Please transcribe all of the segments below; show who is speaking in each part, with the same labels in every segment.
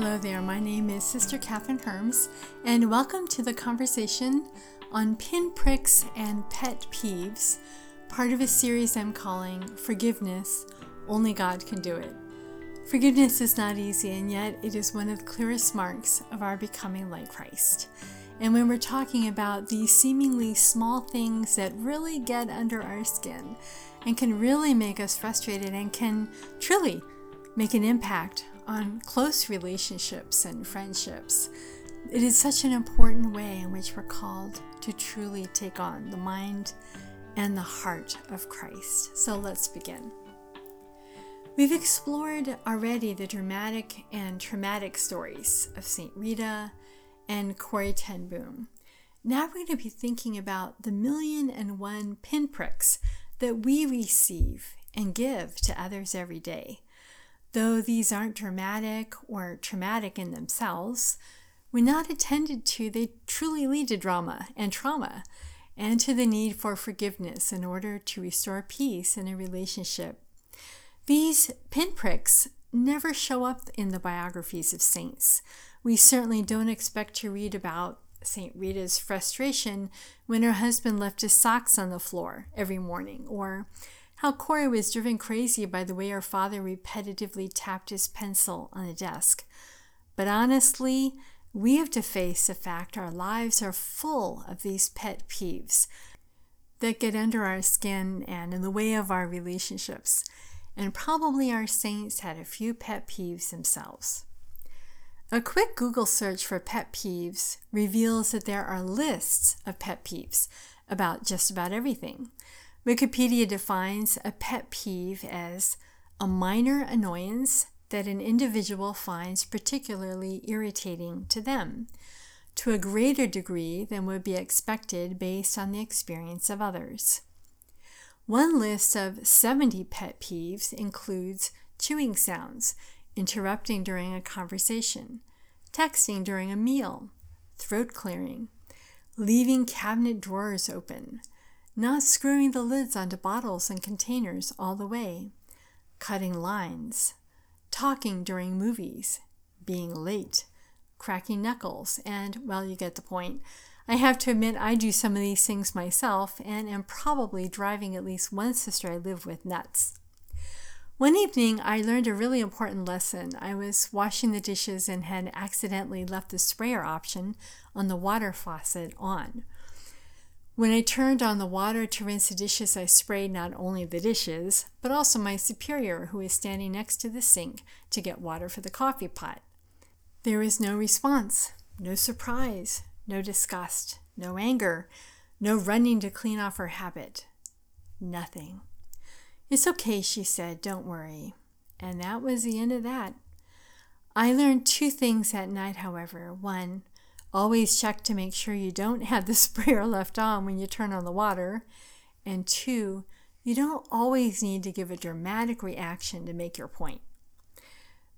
Speaker 1: Hello there, my name is Sister Kathryn Hermes, and welcome to the conversation on pinpricks and pet peeves, part of a series I'm calling Forgiveness Only God Can Do It. Forgiveness is not easy, and yet it is one of the clearest marks of our becoming like Christ. And when we're talking about these seemingly small things that really get under our skin and can really make us frustrated and can truly make an impact on close relationships and friendships. It is such an important way in which we're called to truly take on the mind and the heart of Christ. So let's begin. We've explored already the dramatic and traumatic stories of St. Rita and Corrie ten Boom. Now we're going to be thinking about the million and one pinpricks that we receive and give to others every day. Though these aren't dramatic or traumatic in themselves, when not attended to, they truly lead to drama and trauma and to the need for forgiveness in order to restore peace in a relationship. These pinpricks never show up in the biographies of saints. We certainly don't expect to read about St. Rita's frustration when her husband left his socks on the floor every morning, or how Corrie was driven crazy by the way her father repetitively tapped his pencil on the desk. But honestly, we have to face the fact our lives are full of these pet peeves that get under our skin and in the way of our relationships. And probably our saints had a few pet peeves themselves. A quick Google search for pet peeves reveals that there are lists of pet peeves about just about everything. Wikipedia defines a pet peeve as a minor annoyance that an individual finds particularly irritating to them, to a greater degree than would be expected based on the experience of others. One list of 70 pet peeves includes chewing sounds, interrupting during a conversation, texting during a meal, throat clearing, leaving cabinet drawers open, not screwing the lids onto bottles and containers all the way, cutting lines, talking during movies, being late, cracking knuckles, and, well, you get the point. I have to admit, I do some of these things myself and am probably driving at least one sister I live with nuts. One evening, I learned a really important lesson. I was washing the dishes and had accidentally left the sprayer option on the water faucet on. When I turned on the water to rinse the dishes, I sprayed not only the dishes, but also my superior, who was standing next to the sink to get water for the coffee pot. There was no response, no surprise, no disgust, no anger, no running to clean off her habit. Nothing. It's okay, she said, don't worry. And that was the end of that. I learned two things that night, however. One, Always check to make sure you don't have the sprayer left on when you turn on the water. And two, you don't always need to give a dramatic reaction to make your point.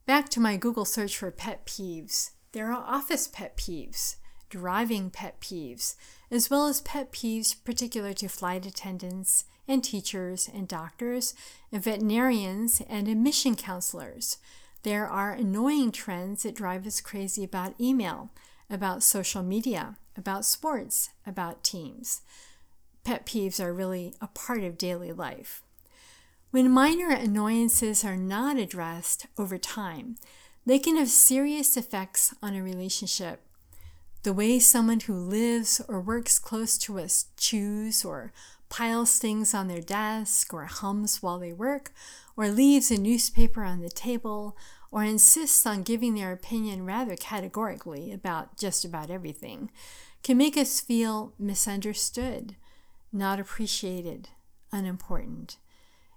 Speaker 1: Back to my Google search for pet peeves. There are office pet peeves, driving pet peeves, as well as pet peeves particular to flight attendants and teachers and doctors and veterinarians and admission counselors. There are annoying trends that drive us crazy about email, about social media, about sports, about teams. Pet peeves are really a part of daily life. When minor annoyances are not addressed over time, they can have serious effects on a relationship. The way someone who lives or works close to us chews or piles things on their desk or hums while they work or leaves a newspaper on the table or insists on giving their opinion rather categorically about just about everything can make us feel misunderstood, not appreciated, unimportant.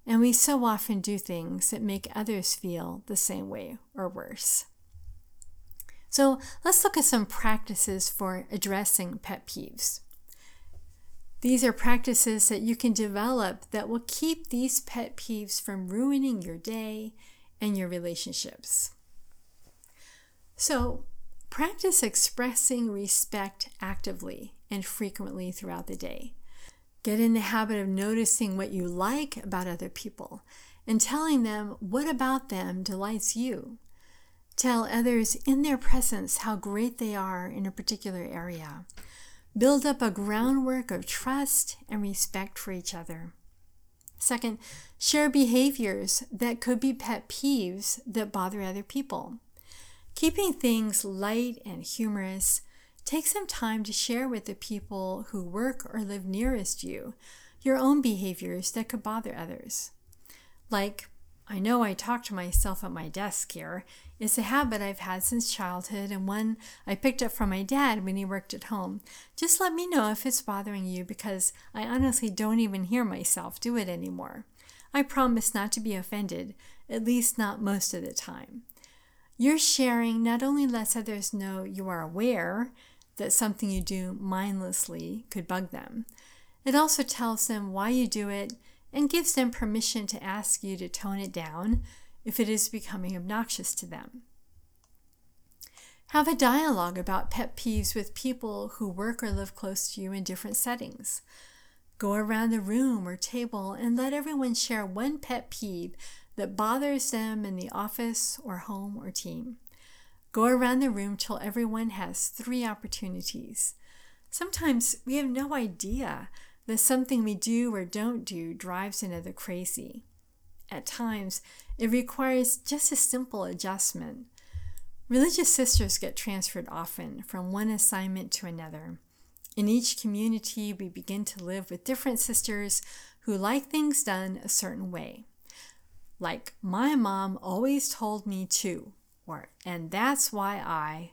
Speaker 1: And we so often do things that make others feel the same way or worse. So let's look at some practices for addressing pet peeves. These are practices that you can develop that will keep these pet peeves from ruining your day and your relationships. So, practice expressing respect actively and frequently throughout the day. Get in the habit of noticing what you like about other people and telling them what about them delights you. Tell others in their presence how great they are in a particular area. Build up a groundwork of trust and respect for each other. Second, share behaviors that could be pet peeves that bother other people. Keeping things light and humorous, take some time to share with the people who work or live nearest you your own behaviors that could bother others. Like, I know I talk to myself at my desk here. It's a habit I've had since childhood and one I picked up from my dad when he worked at home. Just let me know if it's bothering you because I honestly don't even hear myself do it anymore. I promise not to be offended, at least not most of the time. Your sharing not only lets others know you are aware that something you do mindlessly could bug them, it also tells them why you do it and gives them permission to ask you to tone it down if it is becoming obnoxious to them. Have a dialogue about pet peeves with people who work or live close to you in different settings. Go around the room or table and let everyone share one pet peeve that bothers them in the office or home or team. Go around the room till everyone has three opportunities. Sometimes we have no idea that something we do or don't do drives another crazy. At times, it requires just a simple adjustment. Religious sisters get transferred often from one assignment to another. In each community, we begin to live with different sisters who like things done a certain way. Like, my mom always told me to, or, and that's why I,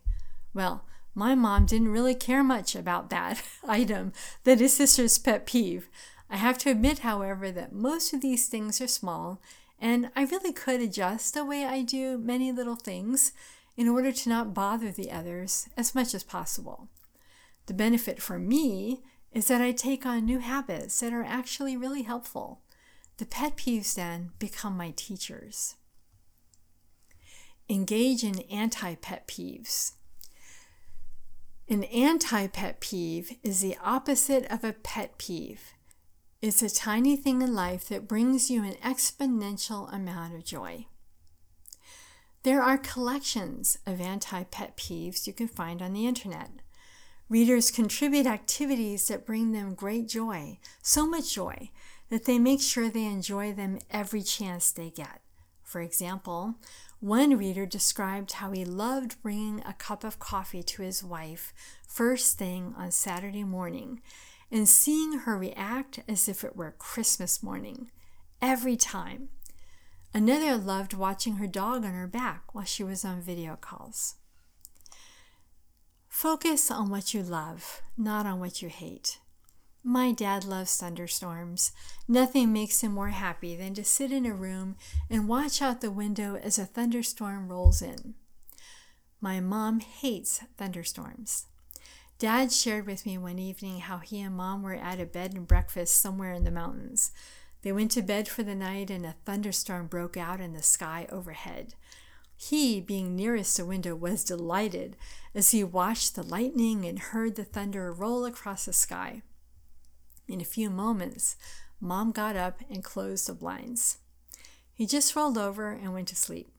Speaker 1: well, my mom didn't really care much about that item that is sister's pet peeve. I have to admit, however, that most of these things are small, and I really could adjust the way I do many little things in order to not bother the others as much as possible. The benefit for me is that I take on new habits that are actually really helpful. The pet peeves then become my teachers. Engage in anti pet peeves. An anti pet peeve is the opposite of a pet peeve. It's a tiny thing in life that brings you an exponential amount of joy. There are collections of anti pet peeves you can find on the internet. Readers contribute activities that bring them great joy, so much joy that they make sure they enjoy them every chance they get. For example, one reader described how he loved bringing a cup of coffee to his wife first thing on Saturday morning and seeing her react as if it were Christmas morning every time. Another loved watching her dog on her back while she was on video calls. Focus on what you love, not on what you hate. My dad loves thunderstorms. Nothing makes him more happy than to sit in a room and watch out the window as a thunderstorm rolls in. My mom hates thunderstorms. Dad shared with me one evening how he and mom were at a bed and breakfast somewhere in the mountains. They went to bed for the night and a thunderstorm broke out in the sky overhead. He, being nearest a window, was delighted as he watched the lightning and heard the thunder roll across the sky. In a few moments, Mom got up and closed the blinds. He just rolled over and went to sleep.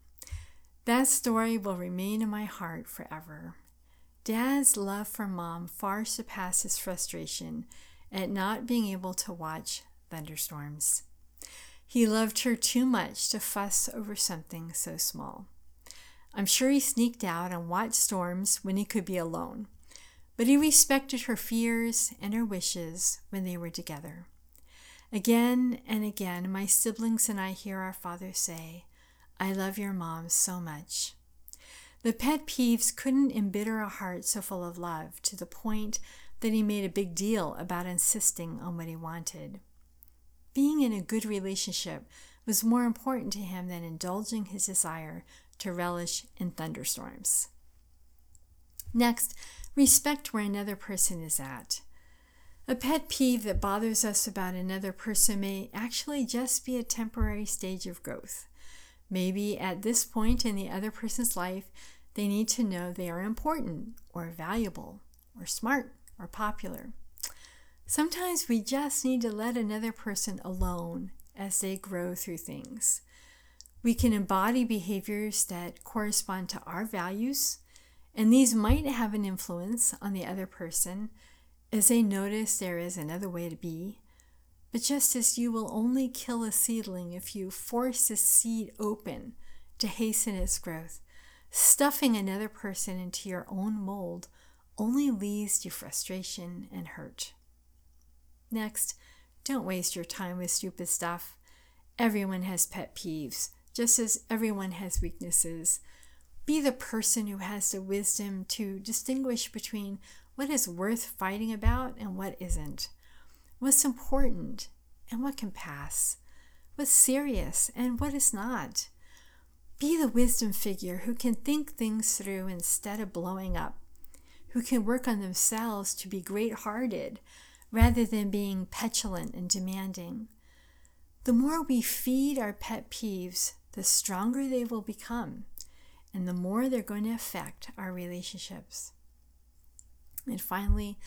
Speaker 1: That story will remain in my heart forever. Dad's love for Mom far surpasses his frustration at not being able to watch thunderstorms. He loved her too much to fuss over something so small. I'm sure he sneaked out and watched storms when he could be alone but he respected her fears and her wishes when they were together. Again and again, my siblings and I hear our father say, I love your mom so much. The pet peeves couldn't embitter a heart so full of love to the point that he made a big deal about insisting on what he wanted. Being in a good relationship was more important to him than indulging his desire to relish in thunderstorms. Next, respect where another person is at. A pet peeve that bothers us about another person may actually just be a temporary stage of growth. Maybe at this point in the other person's life, they need to know they are important or valuable or smart or popular. Sometimes we just need to let another person alone as they grow through things. We can embody behaviors that correspond to our values, and these might have an influence on the other person as they notice there is another way to be. But just as you will only kill a seedling if you force a seed open to hasten its growth, stuffing another person into your own mold only leads to frustration and hurt. Next, don't waste your time with stupid stuff. Everyone has pet peeves, just as everyone has weaknesses. Be the person who has the wisdom to distinguish between what is worth fighting about and what isn't, what's important and what can pass, what's serious and what is not. Be the wisdom figure who can think things through instead of blowing up, who can work on themselves to be great hearted rather than being petulant and demanding. The more we feed our pet peeves, the stronger they will become, and the more they're going to affect our relationships. And finally,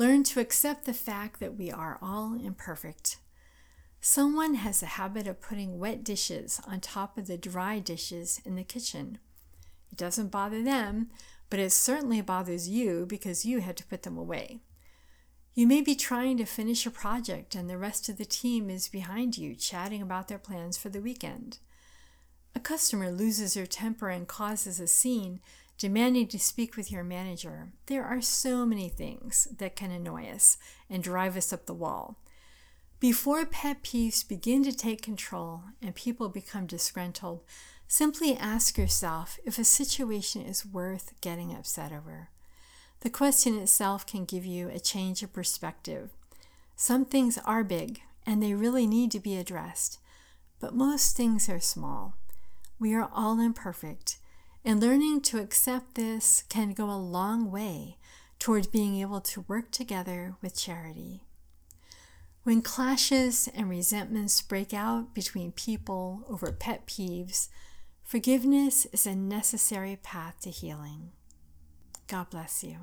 Speaker 1: learn to accept the fact that we are all imperfect Someone has a habit of putting wet dishes on top of the dry dishes in the kitchen. It doesn't bother them, but it certainly bothers you because you had to put them away. You may be trying to finish a project and the rest of the team is behind you chatting about their plans for the weekend. A customer loses their temper and causes a scene, demanding to speak with your manager. There are so many things that can annoy us and drive us up the wall. Before pet peeves begin to take control and people become disgruntled, simply ask yourself if a situation is worth getting upset over. The question itself can give you a change of perspective. Some things are big and they really need to be addressed, but most things are small. We are all imperfect, and learning to accept this can go a long way toward being able to work together with charity. When clashes and resentments break out between people over pet peeves, forgiveness is a necessary path to healing. God bless you.